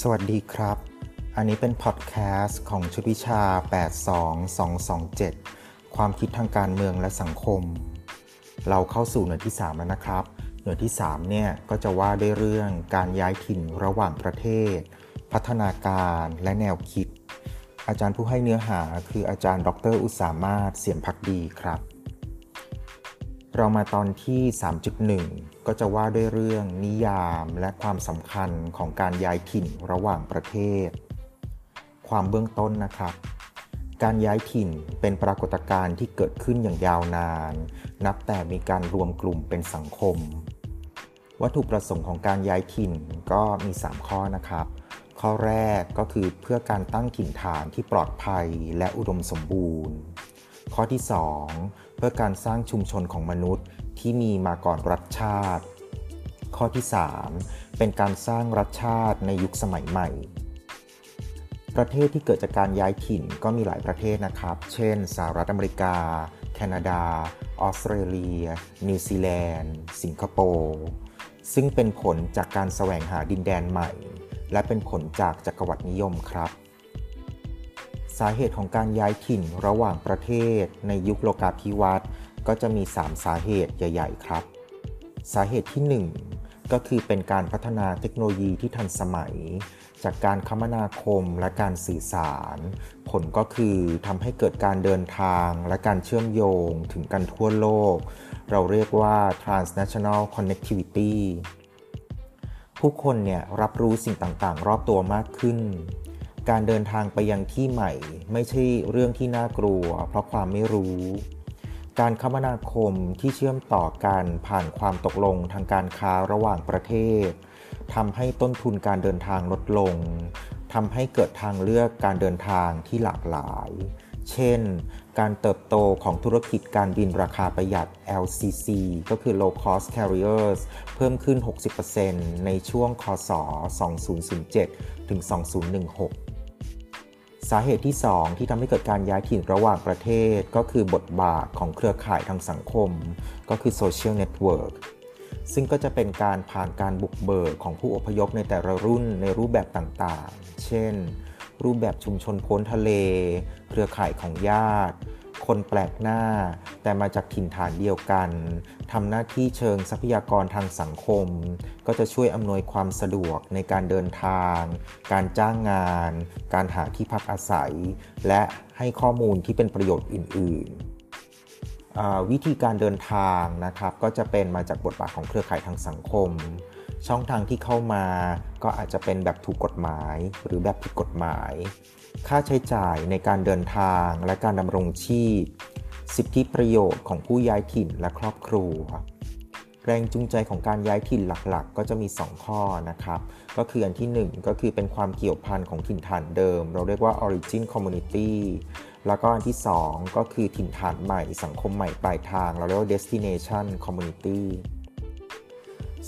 สวัสดีครับ อันนี้เป็นพอดแคสต์ของชุดวิชา 82227 ความคิดทางการเมืองและสังคม เราเข้าสู่หน่วยที่ 3 แล้วนะครับ หน่วยที่ 3 เนี่ย ก็จะว่าด้วยเรื่องการย้ายถิ่นระหว่างประเทศ พัฒนาการและแนวคิด อาจารย์ผู้ให้เนื้อหาคืออาจารย์ ดร อุตสามาศเสียมพักดีครับ เรามาตอนที่ 3.1 ก็จะว่าด้วยเรื่องนิยามและความสำคัญของการย้ายถิ่นระหว่างประเทศ ความเบื้องต้นนะครับ การย้ายถิ่นเป็นปรากฏการณ์ที่เกิดขึ้นอย่างยาวนาน นับแต่มีการรวมกลุ่มเป็นสังคม วัตถุประสงค์ของการย้ายถิ่นก็มี 3 ข้อนะครับ ข้อแรกก็คือเพื่อการตั้งถิ่นฐานที่ปลอดภัยและอุดมสมบูรณ์ ข้อที่ 2 พื่อการสร้างชุมชนของมนุษย์ที่มีมาก่อนรัฐชาติ ข้อที่ 3 เป็นการสร้างรัฐชาติในยุคสมัยใหม่ ประเทศที่เกิดจากการย้ายถิ่นก็มีหลายประเทศนะครับ เช่น สหรัฐอเมริกา แคนาดา ออสเตรเลีย นิวซีแลนด์ สิงคโปร์ซึ่งเป็นผลจากการแสวงหาดินแดนใหม่ และเป็นผลจากจักรวรรดินิยมครับ สาเหตุของการย้ายถิ่นระหว่างประเทศ ในยุคโลกาภิวัตน์ก็จะมี 3 สาเหตุใหญ่ ๆ ครับ สาเหตุที่ 1 ก็คือเป็นการพัฒนาเทคโนโลยีที่ทันสมัย จากการคมนาคมและการสื่อสาร ผลก็คือทำให้เกิดการเดินทางและการเชื่อมโยงถึงกันทั่วโลก เราเรียกว่า transnational connectivity ผู้คนเนี่ยรับรู้สิ่งต่างๆ รอบตัวมากขึ้น การเดินทางไปยังที่ใหม่ ไม่ใช่เรื่องที่น่ากลัว เพราะความไม่รู้ การคมนาคมที่เชื่อมต่อกันผ่านความตกลงทางการค้าระหว่างประเทศทำให้ต้นทุนการเดินทางลดลงทำให้เกิดทางเลือกการเดินทางที่หลากหลาย เช่น การเติบโตของธุรกิจการบินราคาประหยัด LCC ก็คือ Low Cost Carriers เพิ่มขึ้น 60%ในช่วง คศ 2007 ถึง 2016 สาเหตุที่ 2 ที่ทำให้เกิดการย้ายถิ่นระหว่างประเทศ ก็คือบทบาทของเครือข่ายทางสังคม ก็คือ social network ซึ่งก็จะเป็นการผ่านการบุกเบิกของผู้อพยพในแต่ละรุ่นในรูปแบบต่างๆ เช่น รูปแบบชุมชนโพ้นทะเล เครือข่ายของญาติ คนแปลกหน้า แต่มาจากถิ่นฐานเดียวกันทำหน้าที่เชิงทรัพยากรทางสังคม ก็จะช่วยอำนวยความสะดวกในการเดินทาง การจ้างงาน การหาที่พักอาศัย และให้ข้อมูลที่เป็นประโยชน์อื่น ๆวิธีการเดินทางนะครับก็จะเป็นมาจากบทบาทของเครือข่ายทางสังคม ช่องทางที่เข้ามาก็อาจจะเป็นแบบถูกกฎหมาย หรือแบบผิดกฎหมาย ค่าใช้จ่ายในการเดินทางและการดำรงชีพ สิทธิประโยชน์ของผู้ย้ายถิ่นและครอบครัว แรงจูงใจของการย้ายถิ่นหลักๆ ก็จะมี 2 ข้อนะครับ ก็คืออันที่ 1 ก็คือเป็นความเกี่ยวพันของถิ่นฐานเดิม เราเรียกว่า origin community แล้วก็อันที่ 2 ก็คือถิ่นฐานใหม่สังคมใหม่ปลายทาง เราเรียกว่า destination community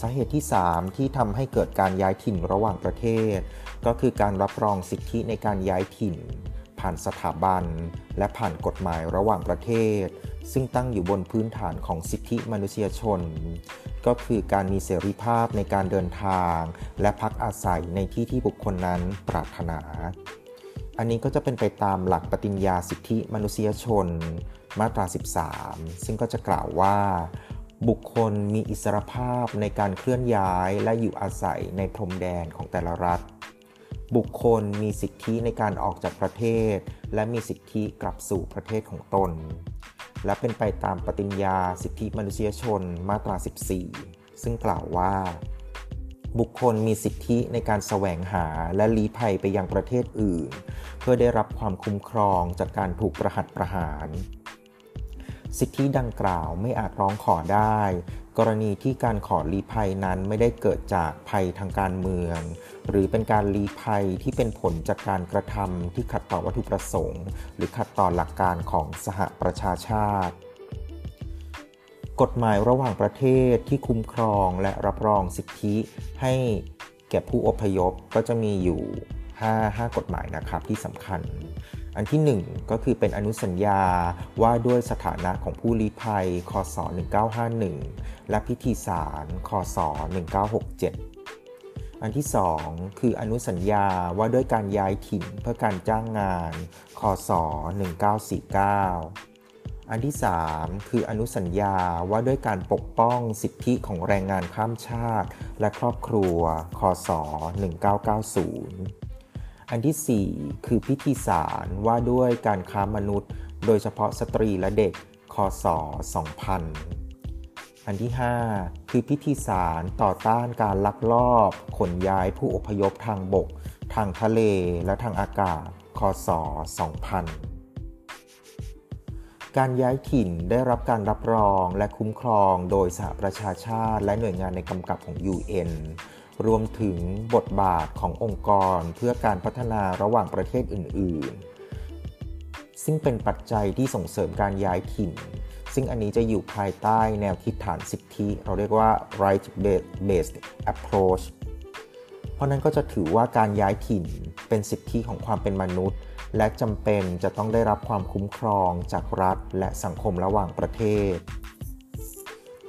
สาเหตุที่ 3 ที่ทำให้เกิดการย้ายถิ่นระหว่างประเทศ ก็คือการรับรองสิทธิในการย้ายถิ่น ผ่านสถาบัน และผ่านกฎหมายระหว่างประเทศ ซึ่งตั้งอยู่บนพื้นฐานของสิทธิมนุษยชน ก็คือการมีเสรีภาพในการเดินทาง และพักอาศัยในที่ที่บุคคลนั้นปรารถนา อันนี้ก็จะเป็นไปตามหลักปฏิญญาสิทธิมนุษยชน มาตรา 13 ซึ่งก็จะกล่าวว่าบุคคลมีอิสรภาพในการเคลื่อนย้ายและอยู่อาศัยในพรมแดนของแต่ละรัฐ บุคคลมีสิทธิในการออกจากประเทศ และมีสิทธิกลับสู่ประเทศของตน และเป็นไปตามปฏิญญาสิทธิมนุษยชนมาตรา 14 ซึ่งกล่าวว่า บุคคลมีสิทธิในการแสวงหาและลี้ภัยไปยังประเทศอื่น เพื่อได้รับความคุ้มครองจากการถูกประหัตประหาร สิทธิดังกล่าวไม่อาจร้องขอได้ กรณีที่การขอลี้ภัยนั้นไม่ได้เกิดจากภัยทางการเมือง หรือเป็นการลี้ภัยที่เป็นผลจากการกระทำที่ขัดต่อวัตถุประสงค์ หรือขัดต่อหลักการของสหประชาชาติ กฎหมายระหว่างประเทศที่คุ้มครองและรับรองสิทธิให้แก่ผู้อพยพก็จะมีอยู่ 5 5 กฎหมายนะครับที่สำคัญ อันที่ 1 ก็คือเป็นอนุสัญญาว่าด้วยสถานะของผู้ลี้ภัยคศ1951 และพิธีสารคศ1967อันที่ 2 คืออนุสัญญาว่าด้วยการย้ายถิ่นเพื่อการจ้างงาน คศ 1949 อันที่ 3 คืออนุสัญญาว่าด้วยการปกป้องสิทธิของแรงงานข้ามชาติ และครอบครัว คศ 1990 อันที่ 4 คือพิธีสารว่าด้วยการค้ามนุษย์ โดยเฉพาะสตรีและเด็ก คศ 2000 อันที่ 5 คือพิธีสารต่อต้านการลักลอบ ขนย้ายผู้อพยพทางบก ทางทะเลและทางอากาศ คศ 2000การย้ายถิ่นได้รับการรับรองและคุ้มครองโดยสหประชาชาติ และหน่วยงานในกำกับของ UN รวมถึงบทบาทขององค์กรเพื่อการพัฒนาระหว่างประเทศอื่น ๆ ซึ่งเป็นปัจจัยที่ส่งเสริมการย้ายถิ่น ซึ่งอันนี้จะอยู่ภายใต้แนวคิดฐานสิทธิ เราเรียกว่า right based approach เพราะนั้นก็จะถือว่าการย้ายถิ่นเป็นสิทธิของความเป็นมนุษย์ และจำเป็นจะต้องได้รับความคุ้มครองจากรัฐ และสังคมระหว่างประเทศ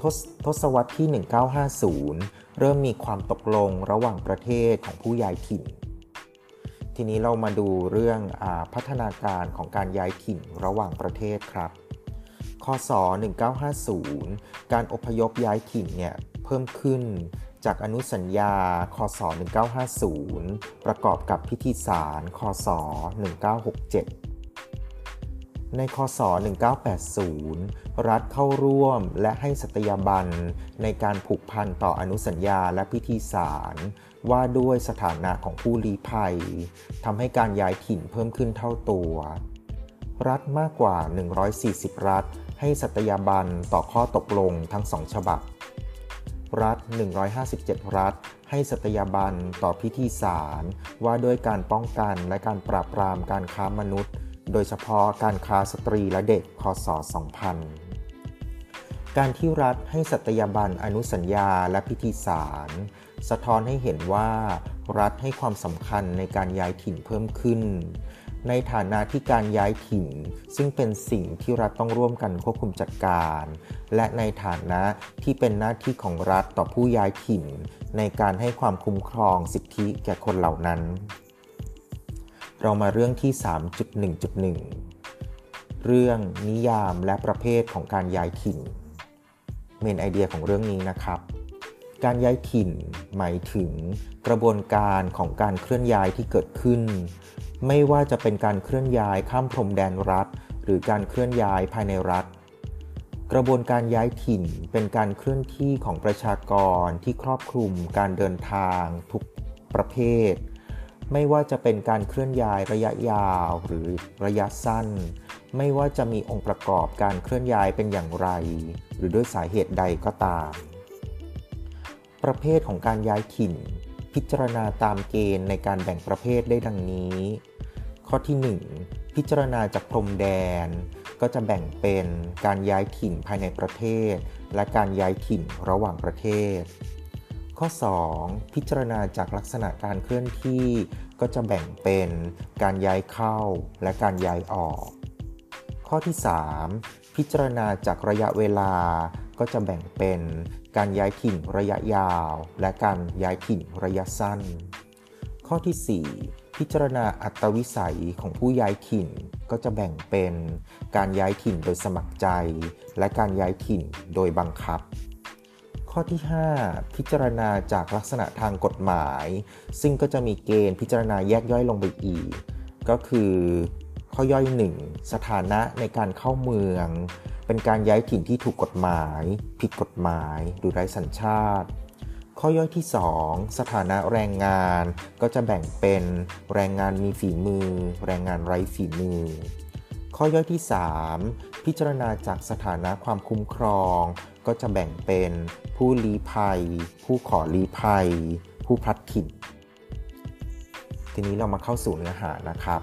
ทศทศวรรษที่ 1950 เริ่มมีความตกลงระหว่างประเทศของผู้ย้ายถิ่น ทีนี้เรามาดูเรื่องอพัฒนาการของการย้ายถิ่นระหว่างประเทศครับ คศ 1950 การอพยพย้ายถิ่นเนี่ยเพิ่มขึ้นจากอนุสัญญา คศ 1950 ประกอบกับพิธีสาร คศ 1967 ในคศ 1980 รัฐเข้าร่วมและให้สัตยาบันในการผูกพันต่ออนุสัญญาและพิธีสารว่าด้วยสถานะของผู้ลี้ภัยทำให้การย้ายถิ่นเพิ่มขึ้นเท่าตัว รัฐมากกว่า 140 รัฐ ให้สัตยาบันต่อข้อตกลงทั้งสองฉบับ รัฐ 157 รัฐ ให้สัตยาบันต่อพิธีสารว่าด้วยการป้องกันและการปราบปรามการค้ามนุษย์ โดยเฉพาะการค้าสตรีและเด็กคศ2000 การที่รัฐให้สัตยาบันอนุสัญญาและพิธีสาร สะท้อนให้เห็นว่ารัฐให้ความสำคัญในการย้ายถิ่นเพิ่มขึ้น ในฐานะที่การย้ายถิ่น ซึ่งเป็นสิ่งที่รัฐต้องร่วมกันควบคุมจัดการ และในฐานะที่เป็นหน้าที่ของรัฐต่อผู้ย้ายถิ่น ในการให้ความคุ้มครองสิทธิแก่คนเหล่านั้น เรามาเรื่องที่ 3.1.1 เรื่องนิยามและประเภทของการย้ายถิ่น เมนไอเดียของเรื่องนี้นะครับ การย้ายถิ่นหมายถึงกระบวนการของการเคลื่อนย้ายที่เกิดขึ้น ไม่ว่าจะเป็นการเคลื่อนย้ายข้ามพรมแดนรัฐ หรือการเคลื่อนย้ายภายในรัฐกระบวนการย้ายถิ่นเป็นการเคลื่อนที่ของประชากรที่ครอบคลุมการเดินทางทุกประเภท ไม่ว่าจะเป็นการเคลื่อนย้ายระยะยาวหรือระยะสั้น ไม่ว่าจะมีองค์ประกอบการเคลื่อนย้ายเป็นอย่างไร หรือด้วยสาเหตุใดก็ตาม ประเภทของการย้ายถิ่น พิจารณาตามเกณฑ์ในการแบ่งประเภทได้ดังนี้ ข้อที่ 1 พิจารณาจากพรมแดน ก็จะแบ่งเป็นการย้ายถิ่นภายในประเทศ และการย้ายถิ่นระหว่างประเทศ ข้อ 2 พิจารณาจากลักษณะการเคลื่อนที่ก็จะแบ่งเป็นการย้ายเข้าและการย้ายออก ข้อที่ 3 พิจารณาจากระยะเวลาก็จะแบ่งเป็นการย้ายถิ่นระยะยาว และการย้ายถิ่นระยะสั้น ข้อที่ 4 พิจารณาอัตวิสัยของผู้ย้ายถิ่นก็จะแบ่งเป็นการย้ายถิ่นโดยสมัครใจ และการย้ายถิ่นโดยบังคับ ข้อที่ 5 พิจารณาจากลักษณะทางกฎหมาย ซึ่งก็จะมีเกณฑ์พิจารณาแยกย่อยลงไปอีก ก็คือข้อย่อย 1 สถานะในการเข้าเมือง เป็นการย้ายถิ่นที่ถูกกฎหมาย ผิดกฎหมายหรือไร้สัญชาติ ข้อย่อยที่ 2 สถานะแรงงานก็จะแบ่งเป็นแรงงานมีฝีมือ แรงงานไร้ฝีมือ ข้อย่อยที่ 3 พิจารณาจากสถานะความคุ้มครอง ก็จะแบ่งเป็นผู้ลี้ภัย ผู้ขอลี้ภัย ผู้พลัดถิ่น ทีนี้เรามาเข้าสู่เนื้อหานะครับ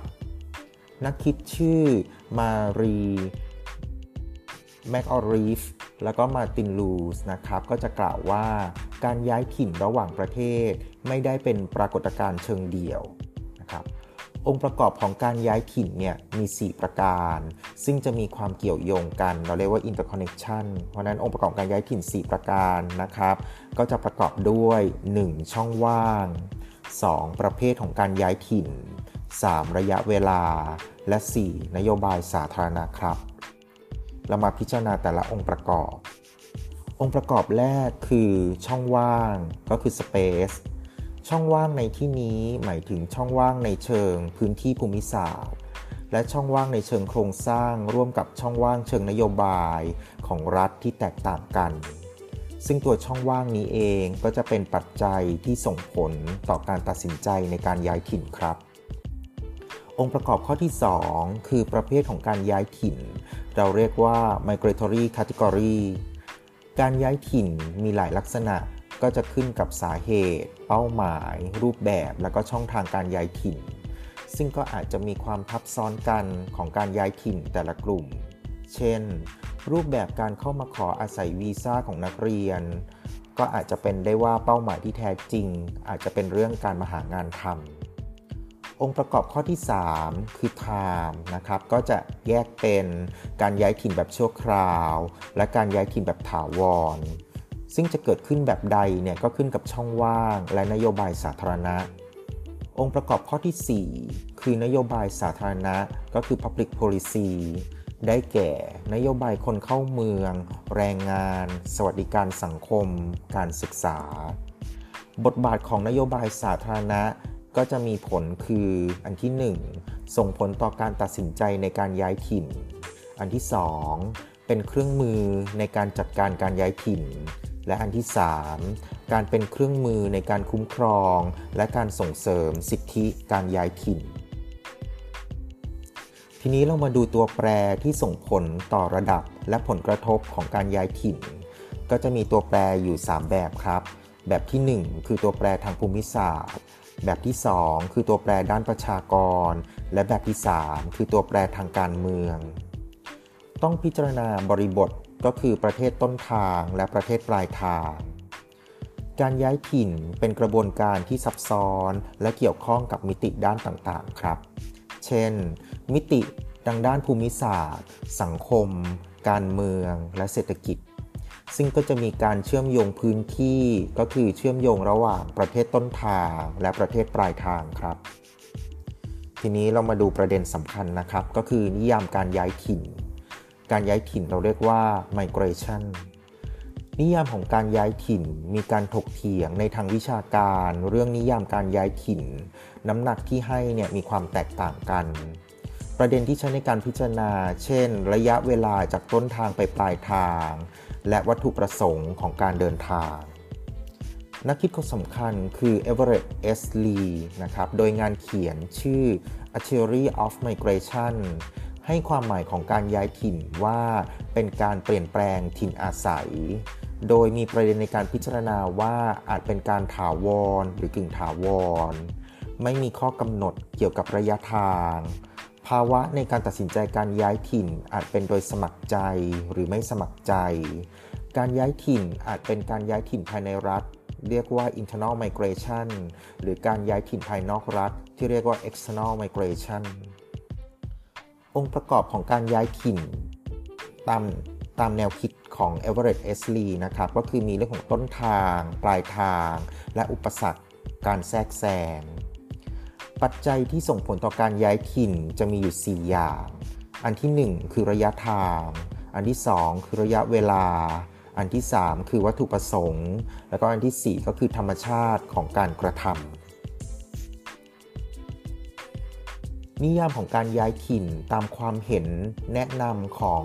นักคิดชื่อมารีแมคออรีฟแล้วก็มาตินลูสนะครับ ก็จะกล่าวว่าการย้ายถิ่นระหว่างประเทศไม่ได้เป็นปรากฏการณ์เชิงเดี่ยวนะครับ องค์ประกอบของการย้ายถิ่นเนี่ยมี 4 ประการ ซึ่งจะมีความเกี่ยวโยงกัน เราเรียกว่า interconnection เพราะนั้นองค์ประกอบการย้ายถิ่น 4 ประการนะครับ ก็จะประกอบด้วย 1. ช่องว่าง 2. ประเภทของการย้ายถิ่น 3. ระยะเวลา และ 4. นโยบายสาธารณะครับ เรามาพิจารณาแต่ละองค์ประกอบ องค์ประกอบแรกคือช่องว่างก็คือ space ช่องว่างในที่นี้หมายถึงช่องว่างในเชิง พื้นที่ภูมิศาสตร์ และช่องว่างในเชิงโครงสร้าง ร่วมกับช่องว่างเชิงนโยบายของรัฐที่แตกต่างกัน ซึ่งตัวช่องว่างนี้เองก็จะเป็นปัจจัยที่ส่งผลต่อการตัดสินใจในการย้ายถิ่นครับ องค์ประกอบข้อที่ 2 คือประเภทของการย้ายถิ่น เราเรียกว่า migratory category การย้ายถิ่นมีหลายลักษณะ ก็จะขึ้นกับสาเหตุ เป้าหมาย รูปแบบ และก็ช่องทางการย้ายถิ่น ซึ่งก็อาจจะมีความทับซ้อนกันของการย้ายถิ่นแต่ละกลุ่ม เช่น รูปแบบการเข้ามาขออาศัยวีซ่าของนักเรียน ก็อาจจะเป็นได้ว่าเป้าหมายที่แท้จริง อาจจะเป็นเรื่องการมาหางานทำองค์ประกอบข้อที่ 3 คือ time นะครับ ก็จะแยกเป็นการย้ายถิ่นแบบชั่วคราว และการย้ายถิ่นแบบถาวร ซึ่งจะเกิดขึ้นแบบใดเนี่ยก็ขึ้นกับช่องว่าง และนโยบายสาธารณะ องค์ประกอบข้อที่ 4 คือนโยบายสาธารณะก็คือ Public Policy ได้แก่นโยบายคนเข้าเมือง แรงงาน สวัสดิการสังคม การศึกษา บทบาทของนโยบายสาธารณะก็จะมีผลคืออันที่ 1 ส่งผลต่อการตัดสินใจในการย้ายถิ่น อันที่ 2 เป็นเครื่องมือในการจัดการการย้ายถิ่น และอันที่ 3 การเป็นเครื่องมือในการคุ้มครอง และการส่งเสริมสิทธิการย้ายถิ่น ทีนี้เรามาดูตัวแปรที่ส่งผลต่อระดับและผลกระทบของการย้ายถิ่น ก็จะมีตัวแปรอยู่ 3 แบบครับ แบบที่ 1 คือตัวแปรทางภูมิศาสตร์ แบบที่ 2 คือตัวแปรด้านประชากร และแบบที่ 3 คือตัวแปรทางการเมือง ต้องพิจารณาบริบท ก็คือประเทศต้นทางและประเทศปลายทาง การย้ายถิ่นเป็นกระบวนการที่ซับซ้อนและเกี่ยวข้องกับมิติด้านต่างๆครับ เช่น มิติดังด้านภูมิศาสตร์ สังคม การเมือง และเศรษฐกิจ ซึ่งก็จะมีการเชื่อมโยงพื้นที่ก็คือเชื่อมโยงระหว่างประเทศต้นทางและประเทศปลายทางครับ ทีนี้เรามาดูประเด็นสำคัญนะครับ ก็คือนิยามการย้ายถิ่น การย้ายถิ่นเราเรียกว่า migration นิยามของการย้ายถิ่นมีการถกเถียงในทางวิชาการ เรื่องนิยามการย้ายถิ่น น้ำหนักที่ให้เนี่ยมีความแตกต่างกัน ประเด็นที่ใช้ในการพิจารณา เช่น ระยะเวลาจากต้นทางไปปลายทาง และวัตถุประสงค์ของการเดินทาง นักคิดคนสำคัญคือ Everett S. Lee นะครับโดยงานเขียนชื่อ A Theory of Migration ให้ความหมายของการย้ายถิ่นว่าเป็นการเปลี่ยนแปลงถิ่นอาศัย โดยมีประเด็นในการพิจารณาว่าอาจเป็นการถาวรหรือกึ่งถาวร ไม่มีข้อกำหนดเกี่ยวกับระยะทาง ภาวะในการตัดสินใจการย้ายถิ่นอาจเป็นโดยสมัครใจหรือไม่สมัครใจ การย้ายถิ่นอาจเป็นการย้ายถิ่นภายในรัฐเรียกว่า internal migration หรือการย้ายถิ่นภายนอกรัฐ ที่เรียกว่า external migration องค์ประกอบของการย้ายถิ่น ตามตามแนวคิดของ Everett S. Lee นะครับ ก็คือมีเรื่องของต้นทาง ปลายทาง และอุปสรรคการแทรกแซง ปัจจัยที่ส่งผลต่อการย้ายถิ่นจะมีอยู่ 4 อย่าง อันที่ 1 คือระยะทาง อันที่ 2 คือระยะเวลา อันที่ 3 คือวัตถุประสงค์ แล้วก็อันที่ 4 ก็คือธรรมชาติของการกระทำ นิยามของการย้ายถิ่นตามความเห็นแนะนำของ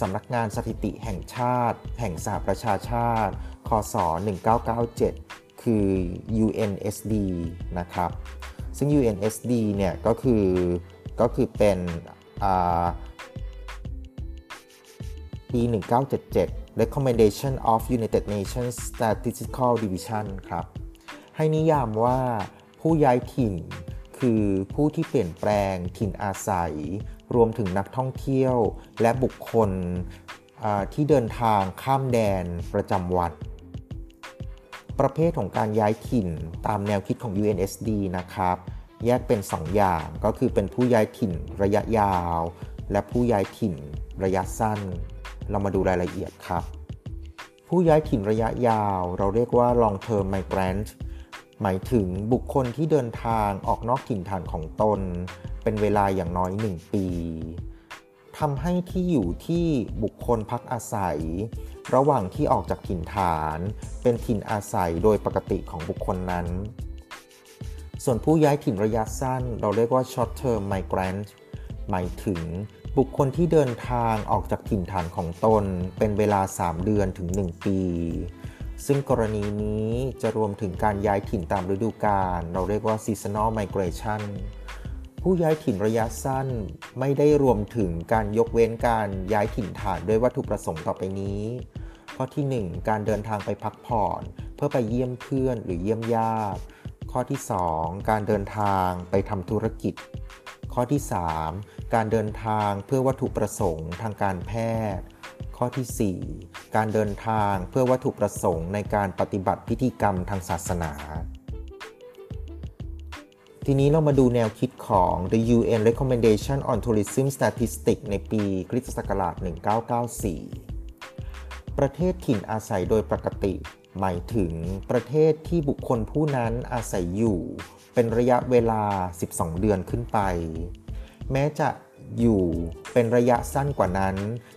สำนักงานสถิติแห่งชาติ แห่งสหประชาชาติ คศ 1997 คือ UNSD นะครับ ซึ่ง UNSD เนี่ยก็คือก็คือเป็นปี 1977 Recommendation of United Nations Statistical Division ครับ ให้นิยามว่าผู้ย้ายถิ่น คือผู้ที่เปลี่ยนแปลงถิ่นอาศัย รวมถึงนักท่องเที่ยว และบุคคลที่เดินทางข้ามแดนประจำวันประเภทของการย้ายถิ่นตามแนวคิดของ UNSD นะครับ แยกเป็น 2 อย่างก็คือเป็นผู้ย้ายถิ่นระยะยาว และผู้ย้ายถิ่นระยะสั้น เรามาดูรายละเอียดครับ ผู้ย้ายถิ่นระยะยาว เราเรียกว่า long term migrant หมายถึงบุคคลที่เดินทางออกนอกถิ่นฐานของตน เป็นเวลาอย่างน้อย 1 ปีทำให้ที่อยู่ที่บุคคลพักอาศัย ระหว่างที่ออกจากถิ่นฐาน เป็นถิ่นอาศัยโดยปกติของบุคคลนั้น ส่วนผู้ย้ายถิ่นระยะสั้น เราเรียกว่า short term migrant หมายถึงบุคคลที่เดินทางออกจากถิ่นฐานของตน เป็นเวลา 3 เดือนถึง 1 ปี ซึ่งกรณีนี้จะรวมถึงการย้ายถิ่นตามฤดูกาลเราเรียกว่า seasonal migration ผู้ย้ายถิ่นระยะสั้นไม่ได้รวมถึงการยกเว้นการย้ายถิ่นฐานด้วยวัตถุประสงค์ต่อไปนี้ ข้อที่ 1 การเดินทางไปพักผ่อน เพื่อไปเยี่ยมเพื่อนหรือเยี่ยมญาติ ข้อที่ 2 การเดินทางไปทำธุรกิจ ข้อที่ 3 การเดินทางเพื่อวัตถุประสงค์ทางการแพทย์ ข้อที่ 4 การเดินทางเพื่อวัตถุประสงค์ในการปฏิบัติพิธีกรรมทางศาสนา ทีนี้เรามาดูแนวคิดของ The UN Recommendation on Tourism Statistics ในปีคริสตศักราช 1994 ประเทศถิ่นอาศัยโดยปกติ หมายถึงประเทศที่บุคคลผู้นั้นอาศัยอยู่ เป็นระยะเวลา 12 เดือนขึ้นไป แม้จะอยู่เป็นระยะสั้นกว่านั้น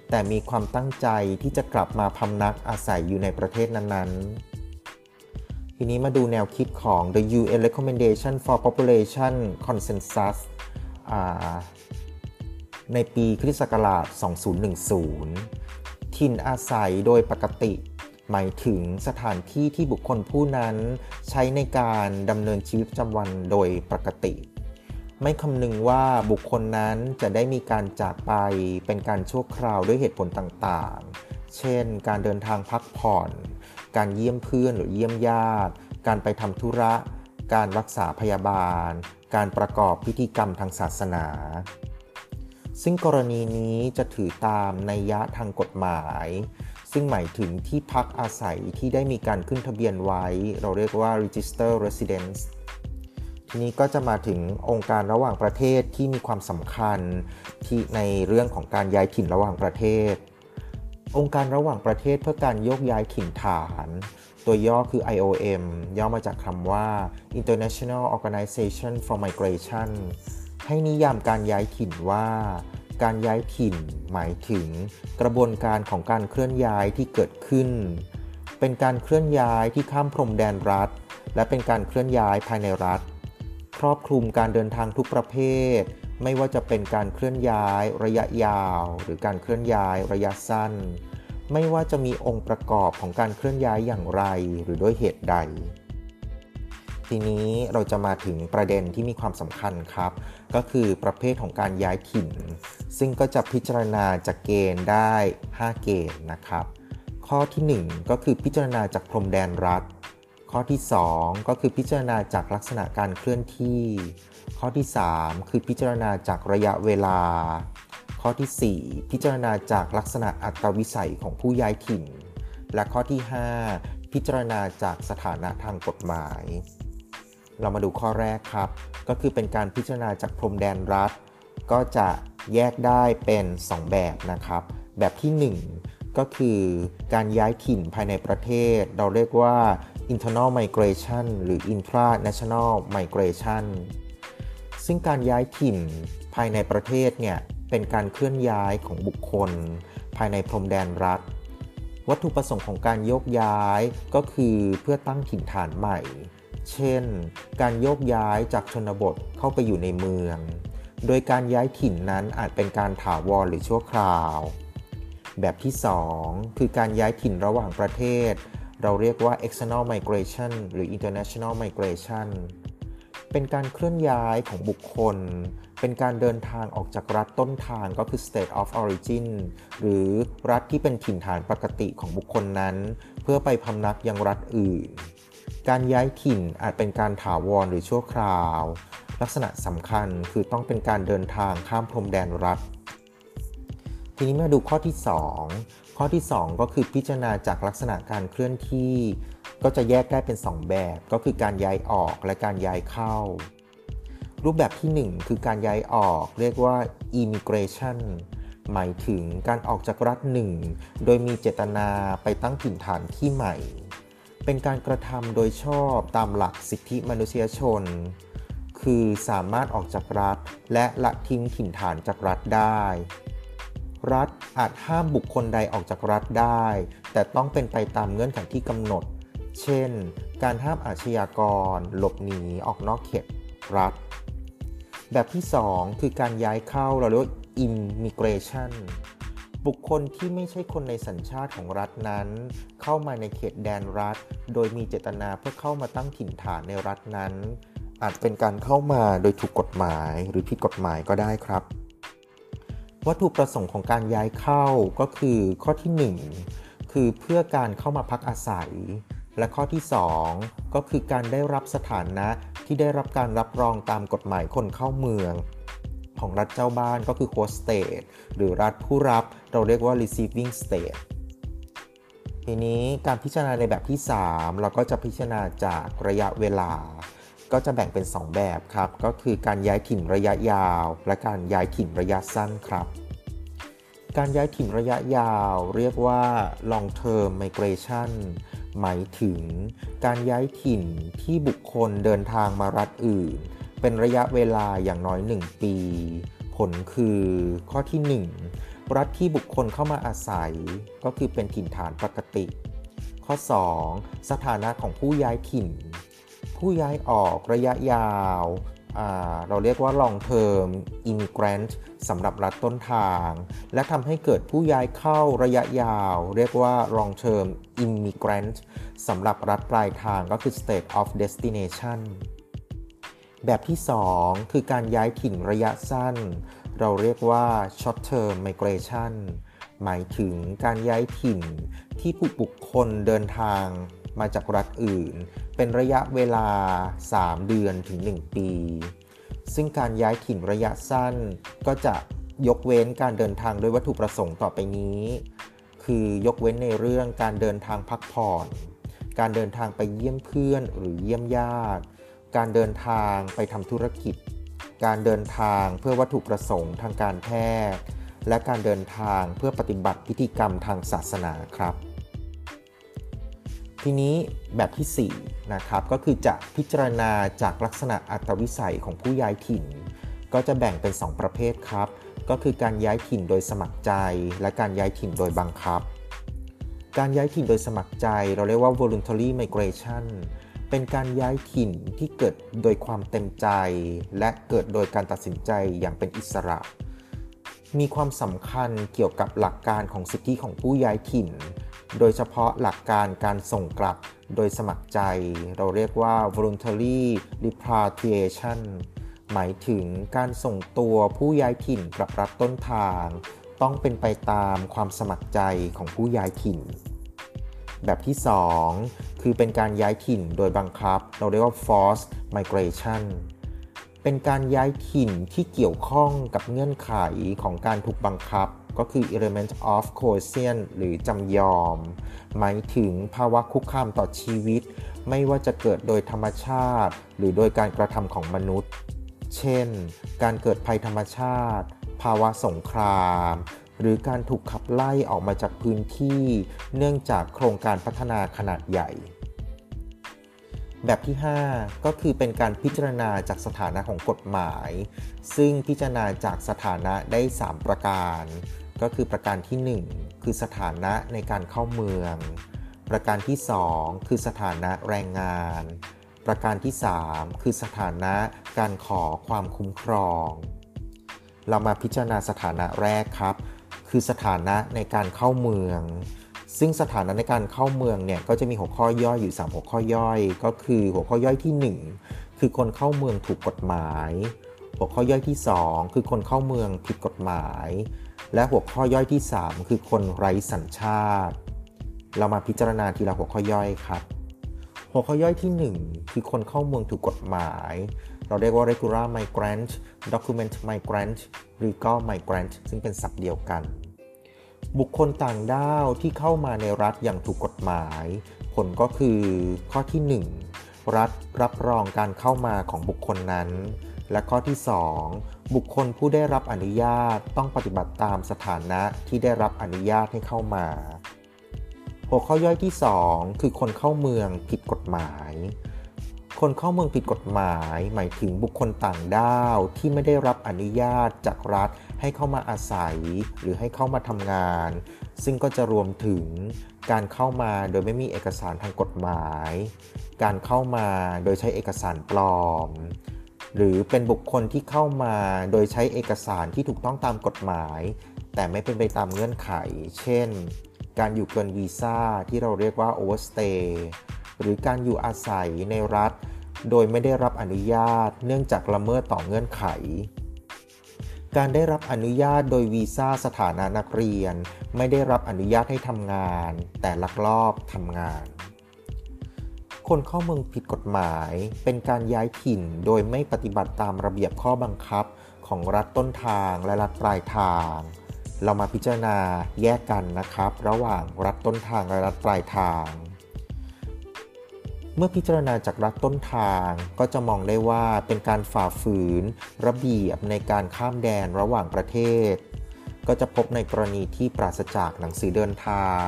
แต่มีความตั้งใจที่จะกลับมาพำนักอาศัยอยู่ในประเทศนั้นๆ ทีนี้มาดูแนวคิดของ the UN recommendation for population consensus ในปีคริสต์ศักราช 2010 ถิ่นอาศัยโดยปกติ หมายถึงสถานที่ที่บุคคลผู้นั้นใช้ในการดำเนินชีวิตประจำวันโดยปกติ ไม่คำนึงว่าบุคคลนั้นจะได้มีการจากไปเป็นการชั่วคราวด้วยเหตุผลต่างๆ เช่น การเดินทางพักผ่อน การเยี่ยมเพื่อนหรือเยี่ยมญาติ การไปทำธุระ การรักษาพยาบาล การประกอบพิธีกรรมทางศาสนา ซึ่งกรณีนี้จะถือตามในยะทางกฎหมาย ซึ่งหมายถึงที่พักอาศัยที่ได้มีการขึ้นทะเบียนไว้ เราเรียกว่า register residence ทีนี้ก็จะมาถึงองค์การระหว่างประเทศที่มีความสำคัญที่ในเรื่องของการย้ายถิ่นระหว่างประเทศ องค์การระหว่างประเทศเพื่อการโยกย้ายถิ่นฐาน ตัวย่อคือ IOM ย่อมาจากคำว่า International Organization for Migration ให้นิยามการย้ายถิ่นว่า การย้ายถิ่นหมายถึงกระบวนการของการเคลื่อนย้ายที่เกิดขึ้น เป็นการเคลื่อนย้ายที่ข้ามพรมแดนรัฐ และเป็นการเคลื่อนย้ายภายในรัฐ ครอบคลุมการเดินทางทุกประเภท ไม่ว่าจะเป็นการเคลื่อนย้าย ระยะยาว หรือการเคลื่อนย้ายระยะสั้น ไม่ว่าจะมีองค์ประกอบของการเคลื่อนย้ายอย่างไร หรือด้วยเหตุใด ทีนี้เราจะมาถึงประเด็นที่มีความสำคัญครับ ก็คือประเภทของการย้ายถิ่น ซึ่งก็จะพิจารณาจากเกณฑ์ได้ 5 เกณฑ์นะครับ ข้อที่ 1 ก็คือพิจารณาจากพรมแดนรัฐ ข้อที่ 2 ก็คือพิจารณาจากลักษณะการเคลื่อนที่ ข้อที่ 3 คือพิจารณาจากระยะเวลา ข้อที่ 4 พิจารณาจากลักษณะอัตวิสัยของผู้ย้ายถิ่น และข้อที่ 5 พิจารณาจากสถานะทางกฎหมาย เรามาดูข้อแรกครับ ก็คือเป็นการพิจารณาจากพรมแดนรัฐ ก็จะแยกได้เป็น 2 แบบนะครับ แบบที่ 1 ก็คือการย้ายถิ่นภายในประเทศ เราเรียกว่า internal migration หรือ intranational migration ซึ่งการย้ายถิ่นภายในประเทศเนี่ยเป็นการเคลื่อนย้ายของบุคคล ภายในพรมแดนรัฐ วัตถุประสงค์ของการโยกย้ายก็คือเพื่อตั้งถิ่นฐานใหม่ เช่น การโยกย้ายจากชนบทเข้าไปอยู่ในเมือง โดยการย้ายถิ่นนั้นอาจเป็นการถาวรหรือชั่วคราว แบบที่ 2 คือการย้ายถิ่นระหว่างประเทศ เราเรียกว่า external migration หรือ international migration เป็นการเคลื่อนย้ายของบุคคล เป็นการเดินทางออกจากรัฐต้นทางก็คือ state of origin หรือรัฐที่เป็นถิ่นฐานปกติของบุคคลนั้น เพื่อไปพำนักยังรัฐอื่น การย้ายถิ่นอาจเป็นการถาวรหรือชั่วคราว ลักษณะสำคัญคือต้องเป็นการเดินทางข้ามพรมแดนรัฐ ทีนี้มาดูข้อที่ 2 ข้อที่ 2 ก็คือพิจารณาจากลักษณะการเคลื่อนที่ ก็จะแยกได้เป็น 2 แบบ ก็คือการย้ายออกและการย้ายเข้า รูปแบบที่ 1 คือการย้ายออกเรียกว่า immigration หมายถึงการออกจากรัฐหนึ่งโดยมีเจตนาไปตั้งถิ่นฐานที่ใหม่ เป็นการกระทำโดยชอบตามหลักสิทธิมนุษยชน คือสามารถออกจากรัฐและละทิ้งถิ่นฐานจากรัฐได้ รัฐอาจห้ามบุคคลใดออกจากรัฐได้ แต่ต้องเป็นไปตามเงื่อนไขที่กำหนด เช่น การห้ามอาชญากร หลบหนีออกนอกเขตรัฐ แบบที่ 2 คือการย้ายเข้าเราเรียกว่า immigration บุคคลที่ไม่ใช่คนในสัญชาติของรัฐนั้น เข้ามาในเขตแดนรัฐ โดยมีเจตนาเพื่อเข้ามาตั้งถิ่นฐานในรัฐนั้น อาจเป็นการเข้ามาโดยถูกกฎหมายหรือผิดกฎหมายก็ได้ครับ วัตถุประสงค์ของการย้ายเข้าก็คือข้อที่ 1 คือเพื่อการเข้ามาพักอาศัย และข้อที่ 2 ก็คือการได้รับสถานะที่ได้รับการรับรองตามกฎหมายคนเข้าเมือง ของรัฐเจ้าบ้านก็คือ host state หรือรัฐผู้รับเราเรียกว่า receiving state ทีนี้การพิจารณาในแบบที่ 3 เราก็จะพิจารณาจากระยะเวลา ก็จะแบ่งเป็น 2 แบบครับ ก็คือการย้ายถิ่นระยะยาว และการย้ายถิ่นระยะสั้นครับ การย้ายถิ่นระยะยาวเรียกว่า long term migration หมายถึงการย้ายถิ่นที่บุคคลเดินทางมารัฐอื่น เป็นระยะเวลาอย่างน้อย 1 ปี ผลคือข้อที่ 1 รัฐที่บุคคลเข้ามาอาศัย ก็คือเป็นถิ่นฐานปกติ ข้อ 2 สถานะของผู้ย้ายถิ่น ผู้ย้ายออกระยะยาว เราเรียกว่า long term immigrant สำหรับรัฐต้นทาง และทำให้เกิดผู้ย้ายเข้าระยะยาว เรียกว่า long term immigrant สำหรับรัฐปลายทางก็คือ state of destination แบบที่ 2 คือการย้ายถิ่นระยะสั้น เราเรียกว่า short term migration หมายถึงการย้ายถิ่นที่ผู้บุคคลเดินทาง มาจากรัฐอื่น เป็นระยะเวลา 3 เดือนถึง 1 ปี ซึ่งการย้ายถิ่นระยะสั้นก็จะยกเว้นการเดินทางโดยวัตถุประสงค์ต่อไปนี้ คือยกเว้นในเรื่องการเดินทางพักผ่อน การเดินทางไปเยี่ยมเพื่อนหรือเยี่ยมญาติ การเดินทางไปทำธุรกิจ การเดินทางเพื่อวัตถุประสงค์ทางการแพทย์ และการเดินทางเพื่อปฏิบัติพิธีกรรมทางศาสนาครับ ทีนี้แบบที่ 4 นะครับ ก็คือจะพิจารณาจากลักษณะอัตวิสัยของผู้ย้ายถิ่น ก็จะแบ่งเป็น 2 ประเภทครับ ก็คือการย้ายถิ่นโดยสมัครใจ และการย้ายถิ่นโดยบังคับ การย้ายถิ่นโดยสมัครใจ เราเรียกว่า voluntary migration เป็นการย้ายถิ่นที่เกิดโดยความเต็มใจ และเกิดโดยการตัดสินใจอย่างเป็นอิสระ มีความสำคัญเกี่ยวกับหลักการของสิทธิของผู้ย้ายถิ่น โดยเฉพาะหลักการการส่งกลับโดยสมัครใจ เราเรียกว่า voluntary repatriation หมายถึงการส่งตัวผู้ย้ายถิ่นกลับรัฐต้นทาง ต้องเป็นไปตามความสมัครใจของผู้ย้ายถิ่น แบบที่ 2 คือเป็นการย้ายถิ่นโดยบังคับ เราเรียกว่า forced migration เป็นการย้ายถิ่นที่เกี่ยวข้องกับเงื่อนไขของการถูกบังคับ ก็คือ element of coercion หรือจำยอม หมายถึงภาวะคุกคามต่อชีวิต ไม่ว่าจะเกิดโดยธรรมชาติ หรือโดยการกระทำของมนุษย์ เช่น การเกิดภัยธรรมชาติ ภาวะสงคราม หรือการถูกขับไล่ออกมาจากพื้นที่ เนื่องจากโครงการพัฒนาขนาดใหญ่แบบที่ 5 ก็คือเป็นการพิจารณาจากสถานะของกฎหมาย ซึ่งพิจารณาจากสถานะได้ 3 ประการ ก็คือประการที่ 1 คือสถานะในการเข้าเมือง ประการที่ 2 คือสถานะแรงงาน ประการที่ 3 คือสถานะการขอความคุ้มครอง เรามาพิจารณาสถานะแรกครับ คือสถานะในการเข้าเมือง ซึ่งสถานะในการเข้าเมืองเนี่ยก็จะมีหัวข้อย่อยอยู่ 3 หัวข้อย่อย ก็คือหัวข้อย่อยที่ 1 คือคนเข้าเมืองถูกกฎหมาย หัวข้อย่อยที่ 2 คือคนเข้าเมืองผิดกฎหมาย และหัวข้อย่อยที่ 3 คือคนไร้สัญชาติ เรามาพิจารณาทีละหัวข้อย่อยครับ หัวข้อย่อยที่ 1 คือคนเข้าเมืองถูกกฎหมาย เราเรียกว่า regular migrant document migrant legal migrant ซึ่งเป็นศัพท์เดียวกัน บุคคลต่างด้าวที่เข้ามาในรัฐอย่างถูกกฎหมาย ผลก็คือข้อที่ 1 รัฐรับรองการเข้ามาของบุคคลนั้น และข้อที่ 2 บุคคลผู้ได้รับอนุญาตต้องปฏิบัติตามสถานะที่ได้รับอนุญาตให้เข้ามาหัวข้อย่อยที่ 2 คือคนเข้าเมืองผิดกฎหมาย คนเข้าเมืองผิดกฎหมาย หมายถึงบุคคลต่างด้าวที่ไม่ได้รับอนุญาตจากรัฐให้เข้ามาอาศัย หรือให้เข้ามาทำงาน ซึ่งก็จะรวมถึงการเข้ามาโดยไม่มีเอกสารทางกฎหมาย การเข้ามาโดยใช้เอกสารปลอม หรือเป็นบุคคลที่เข้ามาโดยใช้เอกสารที่ถูกต้องตามกฎหมาย แต่ไม่เป็นไปตามเงื่อนไข เช่น การอยู่เกินวีซ่าที่เราเรียกว่าโอเวอร์สเตย์หรือการอยู่อาศัยในรัฐ โดยไม่ได้รับอนุญาต เนื่องจากละเมิดต่อเงื่อนไข การได้รับอนุญาตโดยวีซ่าสถานะนักเรียน ไม่ได้รับอนุญาตให้ทำงาน แต่ลักลอบทำงาน คนเข้าเมืองผิดกฎหมาย เป็นการย้ายถิ่นโดยไม่ปฏิบัติตามระเบียบข้อบังคับของรัฐต้นทางและรัฐปลายทาง เรามาพิจารณาแยกกันนะครับ ระหว่างรัฐต้นทางและรัฐปลายทาง เมื่อพิจารณาจากรัฐต้นทางก็จะมองได้ว่าเป็นการฝ่าฝืน ระเบียบในการข้ามแดนระหว่างประเทศ ก็จะพบในกรณีที่ปราศจากหนังสือเดินทาง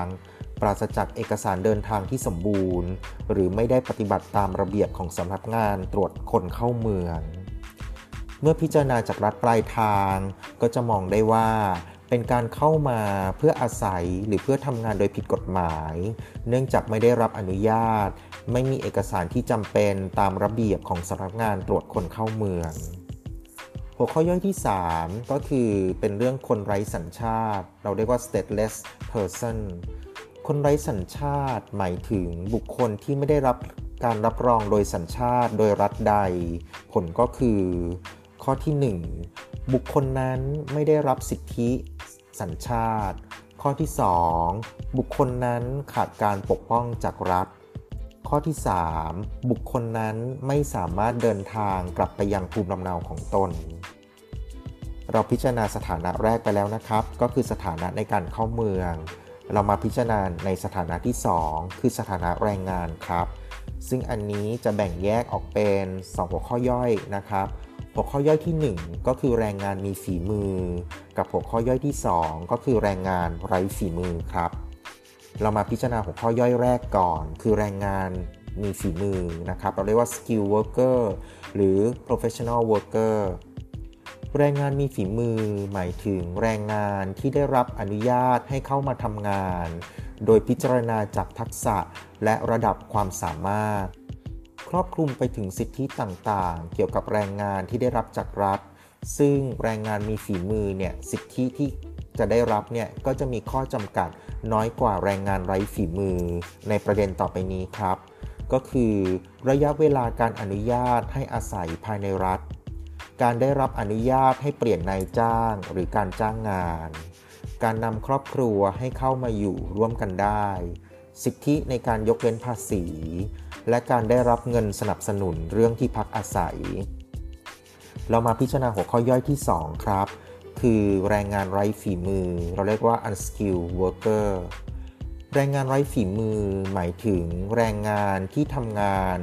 ปราศจากเอกสารเดินทางที่สมบูรณ์ หรือไม่ได้ปฏิบัติตามระเบียบของสำนักงานตรวจคนเข้าเมือง เมื่อพิจารณาจากรัฐปลายทางก็จะมองได้ว่าเป็นการเข้ามาเพื่ออาศัยหรือเพื่อทำงานโดยผิดกฎหมาย เนื่องจากไม่ได้รับอนุญาต ไม่มีเอกสารที่จำเป็นตามระเบียบของสำนักงานตรวจคนเข้าเมือง หัวข้อย่อยที่ 3 ก็คือเป็นเรื่องคนไร้สัญชาติ เราเรียกว่า stateless person คนไร้สัญชาติ หมายถึงบุคคลที่ไม่ได้รับการรับรองโดยสัญชาติโดยรัฐใด ผลก็คือ ข้อที่ 1 บุคคลนั้นไม่ได้รับสิทธิสัญชาติ ข้อที่ 2 บุคคลนั้นขาดการปกป้องจากรัฐ ข้อที่ 3 บุคคลนั้นไม่สามารถเดินทางกลับไปยังภูมิลำเนาของตน เราพิจารณาสถานะแรกไปแล้วนะครับ ก็คือสถานะในการเข้าเมือง เรามาพิจารณาในสถานะที่ 2 คือสถานะแรงงานครับ ซึ่งอันนี้จะแบ่งแยกออกเป็น 2 หัวข้อย่อยนะครับ หัวข้อย่อยที่ 1 ก็คือแรงงานมีฝีมือ กับหัวข้อย่อยที่ 2 ก็คือแรงงานไร้ฝีมือครับ เรามาพิจารณาหัวข้อย่อยแรกก่อน คือแรงงานมีฝีมือนะครับ เราเรียกว่า skill worker หรือ professional worker แรงงานมีฝีมือ หมายถึงแรงงานที่ได้รับอนุญาตให้เข้ามาทำงาน โดยพิจารณาจากทักษะและระดับความสามารถ ครอบคลุมไปถึงสิทธิต่างๆ เกี่ยวกับแรงงานที่ได้รับจากรัฐ ซึ่งแรงงานมีฝีมือเนี่ยสิทธิที่จะได้รับเนี่ยก็จะมีข้อจำกัดน้อยกว่าแรงงานไร้ฝีมือ ในประเด็นต่อไปนี้ครับ ก็คือ ระยะเวลาการอนุญาตให้อาศัยภายในรัฐ การได้รับอนุญาตให้เปลี่ยนนายจ้างหรือการจ้างงาน การนำครอบครัวให้เข้ามาอยู่ร่วมกันได้ สิทธิในการยกเว้นภาษี และการได้รับเงินสนับสนุนเรื่องที่พักอาศัย เรามาพิจารณาหัวข้อย่อยที่ 2 ครับ คือแรงงานไร้ฝีมือ เราเรียกว่า unskilled worker แรงงานไร้ฝีมือหมายถึงแรงงานที่ทำงาน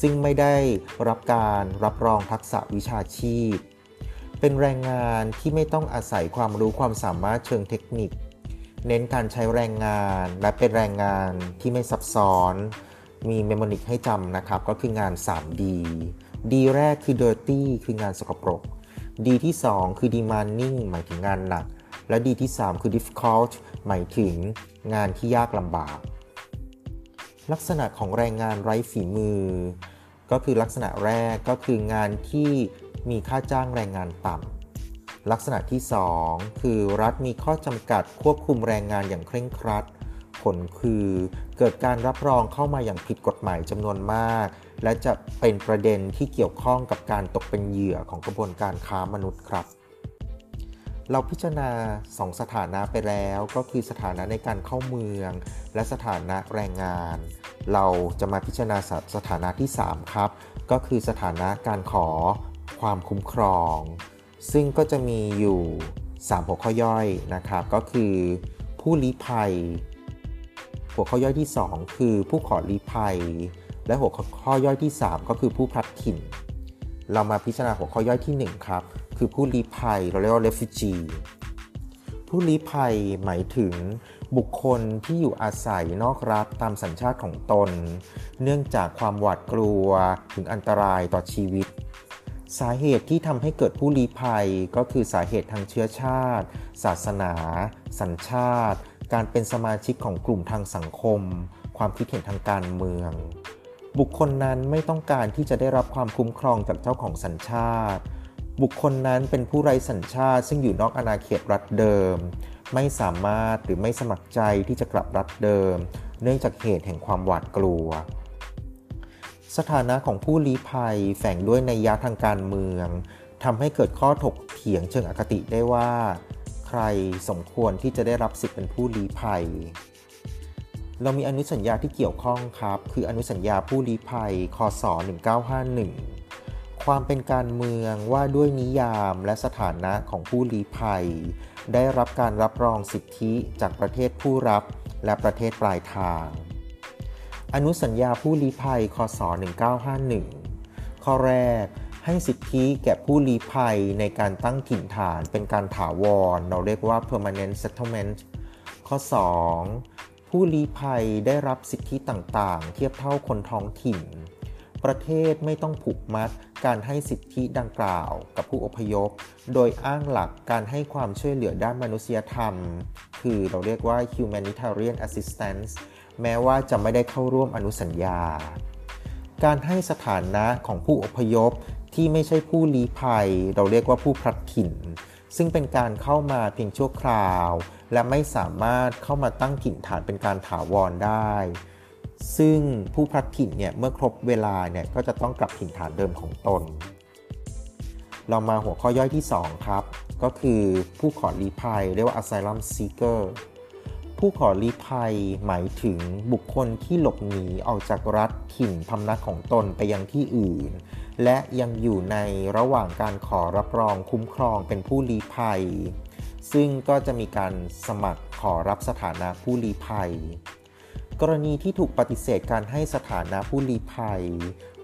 ซึ่งไม่ได้รับการรับรองทักษะวิชาชีพ เป็นแรงงานที่ไม่ต้องอาศัยความรู้ความสามารถเชิงเทคนิค เน้นการใช้แรงงานและเป็นแรงงานที่ไม่ซับซ้อน มีเมมโมนิกให้จำนะครับ ก็คืองาน 3D D แรกคือ dirty คืองานสกปรก D ที่ 2 คือ demanding หมายถึงงานหนัก และ D ที่ 3 คือ difficult หมายถึง งานที่ยากลำบาก ลักษณะของแรงงานไร้ฝีมือ ก็คือลักษณะแรกก็คืองานที่มีค่าจ้างแรงงานต่ำลักษณะที่ 2 คือรัฐมีข้อจำกัดควบคุมแรงงานอย่างเคร่งครัด ผลคือเกิดการรับรองเข้ามาอย่างผิดกฎหมายจำนวนมาก และจะเป็นประเด็นที่เกี่ยวข้องกับการตกเป็นเหยื่อของกระบวนการค้ามนุษย์ครับ เราพิจารณา 2 สถานะไปแล้ว ก็คือสถานะในการเข้าเมือง และสถานะแรงงาน เราจะมาพิจารณาสถานะที่ 3 ครับ ก็คือสถานะการขอความคุ้มครอง ซึ่งก็จะมีอยู่ 3 หัวข้อย่อยนะครับ ก็คือผู้ลี้ภัย หัวข้อย่อยที่ 2 คือผู้ขอลี้ภัย และหัวข้อย่อยที่ 3 ก็คือผู้พลัดถิ่น เรามาพิจารณาหัวข้อย่อยที่ 1 ครับ คือผู้ลี้ภัย เราเรียกว่า refugee ผู้ลี้ภัยหมายถึงบุคคลที่อยู่อาศัยนอกรัฐตามสัญชาติของตน เนื่องจากความหวาดกลัวถึงอันตรายต่อชีวิต สาเหตุที่ทำให้เกิดผู้ลี้ภัยก็คือสาเหตุทางเชื้อชาติ ศาสนา สัญชาติ การเป็นสมาชิกของกลุ่มทางสังคม ความคิดเห็นทางการเมือง บุคคลนั้นไม่ต้องการที่จะได้รับความคุ้มครองจากเจ้าของสัญชาติ บุคคลนั้นเป็นผู้ไร้สัญชาติ ซึ่งอยู่นอกอาณาเขตรัฐเดิม ไม่สามารถหรือไม่สมัครใจที่จะกลับรัฐเดิม เนื่องจากเหตุแห่งความหวาดกลัว สถานะของผู้ลี้ภัยแฝงด้วยในยะทางการเมืองทำให้เกิดข้อถกเถียงเชิงอคติได้ว่า ใครสมควรที่จะได้รับสิทธิ์เป็นผู้ลี้ภัย เรามีอนุสัญญาที่เกี่ยวข้องครับ คืออนุสัญญาผู้ลี้ภัยคศ1951 ความเป็นการเมืองว่าด้วยนิยามและสถานะของผู้ลี้ภัย ได้รับการรับรองสิทธิจากประเทศผู้รับและประเทศปลายทาง อนุสัญญาผู้ลี้ภัย คศ 1951 ข้อแรก ให้สิทธิแก่ผู้ลี้ภัยในการตั้งถิ่นฐานเป็นการถาวร เราเรียกว่า permanent settlement ข้อ 2 ผู้ลี้ภัยได้รับสิทธิต่างๆ เทียบเท่าคนท้องถิ่น ประเทศไม่ต้องผูกมัดการให้สิทธิดังกล่าวกับผู้อพยพ โดยอ้างหลักการให้ความช่วยเหลือด้านมนุษยธรรม คือเราเรียกว่า humanitarian assistance แม้ว่าจะไม่ได้เข้าร่วมอนุสัญญา การให้สถานะของผู้อพยพที่ไม่ใช่ผู้ลี้ภัย เราเรียกว่าผู้พลัดถิ่น ซึ่งเป็นการเข้ามาเพียงชั่วคราว และไม่สามารถเข้ามาตั้งถิ่นฐานเป็นการถาวรได้ ซึ่งผู้พลัดถิ่นเนี่ยเมื่อครบเวลาเนี่ยก็จะต้องกลับถิ่นฐานเดิมของตน เรามาหัวข้อย่อยที่ 2 ครับ ก็คือผู้ขอลี้ภัยเรียกว่า asylum seeker ผู้ขอลี้ภัยหมายถึงบุคคลที่หลบหนีออกจากรัฐถิ่นพำนักของตนไปยังที่อื่น และยังอยู่ในระหว่างการขอรับรองคุ้มครองเป็นผู้ลี้ภัย ซึ่งก็จะมีการสมัครขอรับสถานะผู้ลี้ภัย กรณีที่ถูกปฏิเสธการให้สถานะผู้ลี้ภัย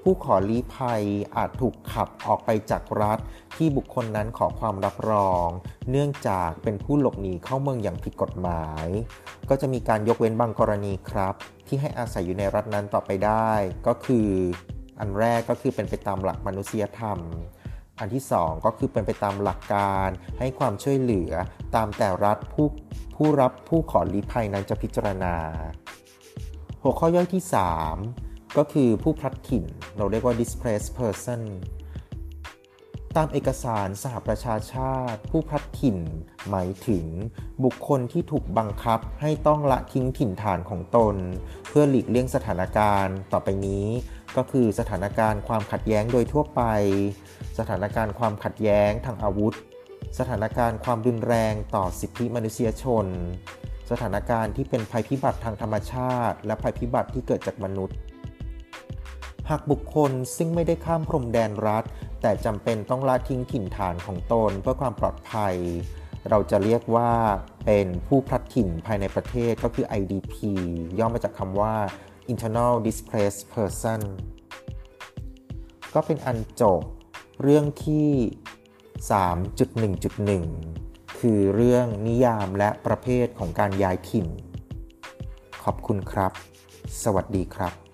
ผู้ขอลี้ภัยอาจถูกขับออกไปจากรัฐ ที่บุคคลนั้นขอความรับรอง เนื่องจากเป็นผู้หลบหนีเข้าเมืองอย่างผิดกฎหมาย ก็จะมีการยกเว้นบางกรณีครับ ที่ให้อาศัยอยู่ในรัฐนั้นต่อไปได้ ก็คือ อันแรกก็คือเป็นไปตามหลักมนุษยธรรมอันที่ 2 ก็คือเป็นไปตามหลักการให้ความช่วยเหลือตามแต่รัฐผู้ผู้รับผู้ขอลี้ภัยนั้นจะพิจารณา หัวข้อย่อยที่ 3 ก็คือผู้พลัดถิ่น เราเรียกว่า displaced person ตามเอกสารสหประชาชาติ ผู้พลัดถิ่น หมายถึง บุคคลที่ถูกบังคับให้ต้องละทิ้งถิ่นฐานของตน เพื่อหลีกเลี่ยงสถานการณ์ต่อไปนี้ ก็คือสถานการณ์ความขัดแย้งโดยทั่วไป สถานการณ์ความขัดแย้งทางอาวุธ สถานการณ์ความรุนแรงต่อสิทธิมนุษยชน สถานการณ์ที่เป็นภัยพิบัติทางธรรมชาติ และภัยพิบัติที่เกิดจากมนุษย์ หากบุคคลซึ่งไม่ได้ข้ามพรมแดนรัฐ แต่จำเป็นต้องละทิ้งถิ่นฐานของตนเพื่อความปลอดภัย เราจะเรียกว่าเป็นผู้พลัดถิ่นภายในประเทศก็คือ IDP ย่อมาจากคำว่า internal displaced person ก็เป็นอันจบเรื่องที่ 3.1.1 คือเรื่องนิยามและประเภทของการย้ายถิ่น ขอบคุณครับ สวัสดีครับ